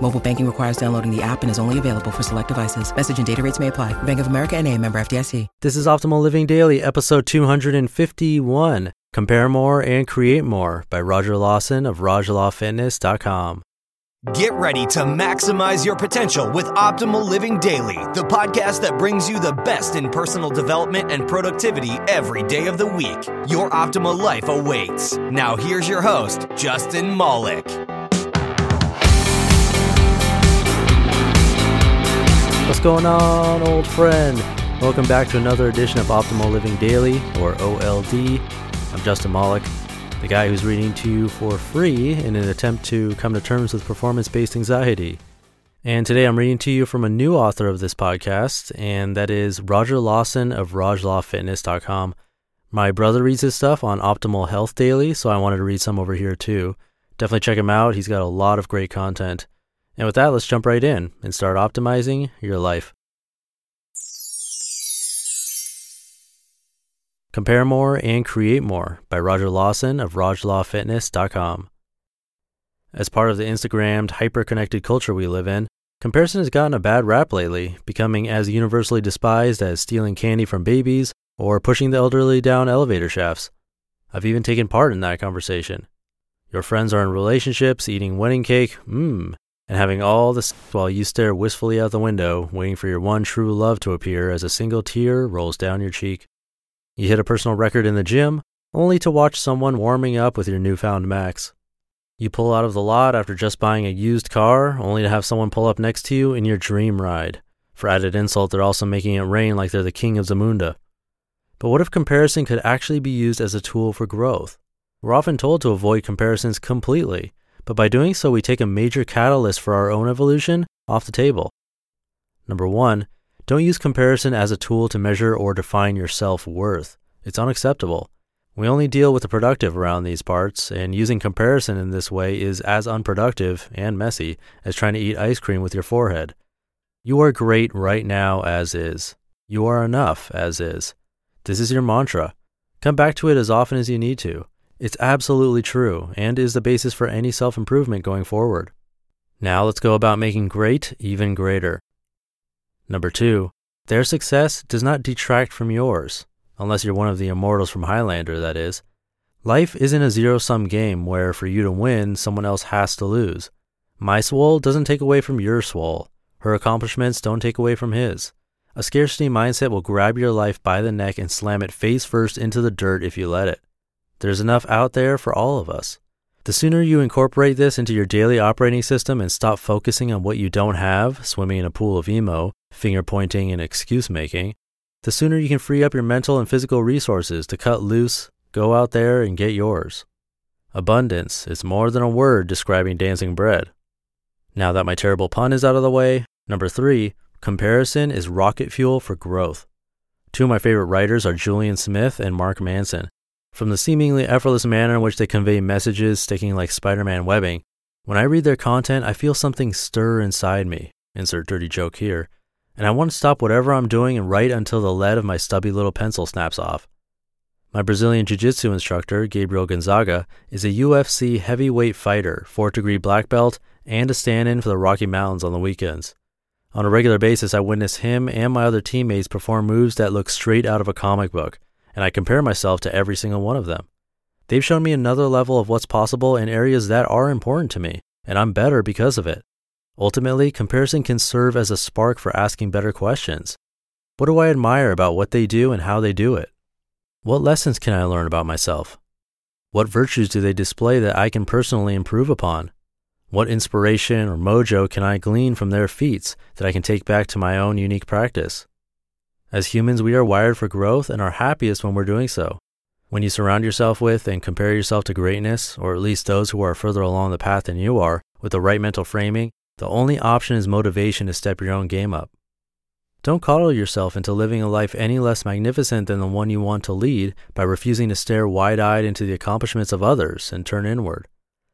Mobile banking requires downloading the app and is only available for select devices. Message and data rates may apply. Bank of America and a member FDIC. This is Optimal Living Daily, episode 251. Compare More and Create More by Roger Lawson of RogLawFitness.com. Get ready to maximize your potential with Optimal Living Daily, the podcast that brings you the best in personal development and productivity every day of the week. Your optimal life awaits. Now, here's your host, Justin Malik. What's going on, old friend? Welcome back to another edition of Optimal Living Daily, or OLD. I'm Justin Malik, the guy who's reading to you for free in an attempt to come to terms with performance based anxiety. And today I'm reading to you from a new author of this podcast, and that is Roger Lawson of RogLawFitness.com. My brother reads his stuff on Optimal Health Daily, so I wanted to read some over here too. Definitely check him out. He's got a lot of great content. And with that, let's jump right in and start optimizing your life. Compare More and Create More by Roger Lawson of RogLawFitness.com. As part of the Instagrammed hyper-connected culture we live in, comparison has gotten a bad rap lately, becoming as universally despised as stealing candy from babies or pushing the elderly down elevator shafts. I've even taken part in that conversation. Your friends are in relationships, eating wedding cake, mmm, and having all this while you stare wistfully out the window, waiting for your one true love to appear as a single tear rolls down your cheek. You hit a personal record in the gym, only to watch someone warming up with your newfound max. You pull out of the lot after just buying a used car, only to have someone pull up next to you in your dream ride. For added insult, they're also making it rain like they're the king of Zamunda. But what if comparison could actually be used as a tool for growth? We're often told to avoid comparisons completely, but by doing so, we take a major catalyst for our own evolution off the table. Number one, don't use comparison as a tool to measure or define your self worth. It's unacceptable. We only deal with the productive around these parts, and using comparison in this way is as unproductive and messy as trying to eat ice cream with your forehead. You are great right now as is. You are enough as is. This is your mantra. Come back to it as often as you need to. It's absolutely true and is the basis for any self improvement going forward. Now let's go about making great even greater. Number two, their success does not detract from yours, unless you're one of the immortals from Highlander, that is. Life isn't a zero sum game where for you to win, someone else has to lose. My swole doesn't take away from your swole. Her accomplishments don't take away from his. A scarcity mindset will grab your life by the neck and slam it face first into the dirt if you let it. There's enough out there for all of us. The sooner you incorporate this into your daily operating system and stop focusing on what you don't have, swimming in a pool of emo, finger pointing, and excuse making, the sooner you can free up your mental and physical resources to cut loose, go out there, and get yours. Abundance is more than a word describing dancing bread. Now that my terrible pun is out of the way, number three, comparison is rocket fuel for growth. Two of my favorite writers are Julian Smith and Mark Manson. From the seemingly effortless manner in which they convey messages sticking like Spider Man webbing, when I read their content, I feel something stir inside me. Insert dirty joke here. And I want to stop whatever I'm doing and write until the lead of my stubby little pencil snaps off. My Brazilian Jiu Jitsu instructor, Gabriel Gonzaga, is a UFC heavyweight fighter, fourth degree black belt, and a stand in for the Rocky Mountains on the weekends. On a regular basis, I witness him and my other teammates perform moves that look straight out of a comic book and I compare myself to every single one of them. They've shown me another level of what's possible in areas that are important to me, and I'm better because of it. Ultimately, comparison can serve as a spark for asking better questions. What do I admire about what they do and how they do it? What lessons can I learn about myself? What virtues do they display that I can personally improve upon? What inspiration or mojo can I glean from their feats that I can take back to my own unique practice? As humans, we are wired for growth and are happiest when we're doing so. When you surround yourself with and compare yourself to greatness, or at least those who are further along the path than you are, with the right mental framing, the only option is motivation to step your own game up. Don't coddle yourself into living a life any less magnificent than the one you want to lead by refusing to stare wide eyed into the accomplishments of others and turn inward.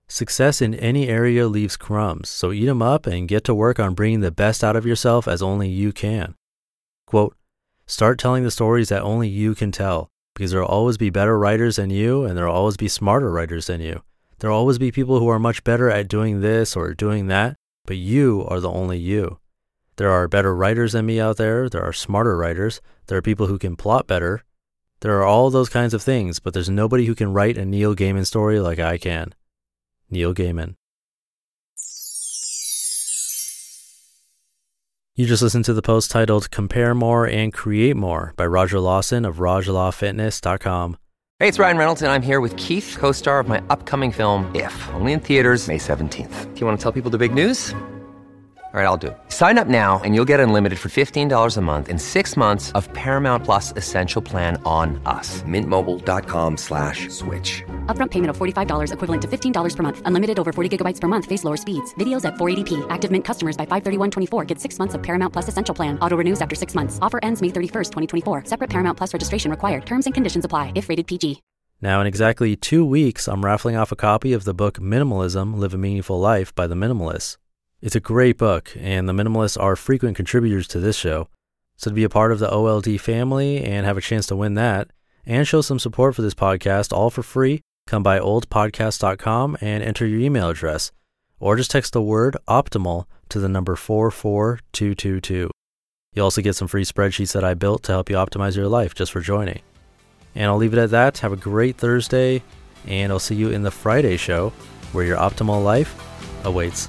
Success in any area leaves crumbs, so eat 'em up and get to work on bringing the best out of yourself as only you can. Quote, Start telling the stories that only you can tell, because there will always be better writers than you, and there will always be smarter writers than you. There will always be people who are much better at doing this or doing that, but you are the only you. There are better writers than me out there. There are smarter writers. There are people who can plot better. There are all those kinds of things, but there's nobody who can write a Neil Gaiman story like I can. Neil Gaiman. You just listened to the post titled Compare More and Create More by Roger Lawson of RogLawFitness.com. Hey, it's Ryan Reynolds, and I'm here with Keith, co star of my upcoming film, If, only in theaters, May 17th. Do you want to tell people the big news? All right, I'll do it. Sign up now and you'll get unlimited for $15 a month in six months of Paramount Plus Essential Plan on us. Mintmobile.com slash switch. Upfront payment of $45 equivalent to $15 per month. Unlimited over 40 gigabytes per month. Face lower speeds. Videos at 480p. Active Mint customers by 531.24 get six months of Paramount Plus Essential Plan. Auto renews after six months. Offer ends May 31st, 2024. Separate Paramount Plus registration required. Terms and conditions apply if rated PG. Now, in exactly two weeks, I'm raffling off a copy of the book Minimalism Live a Meaningful Life by the Minimalists. It's a great book, and the Minimalists are frequent contributors to this show. So to be a part of the OLD family and have a chance to win that, and show some support for this podcast all for free, come by oldpodcast.com and enter your email address, or just text the word optimal to the number 44222. You'll also get some free spreadsheets that I built to help you optimize your life just for joining. And I'll leave it at that. Have a great Thursday, and I'll see you in the Friday show where your optimal life awaits.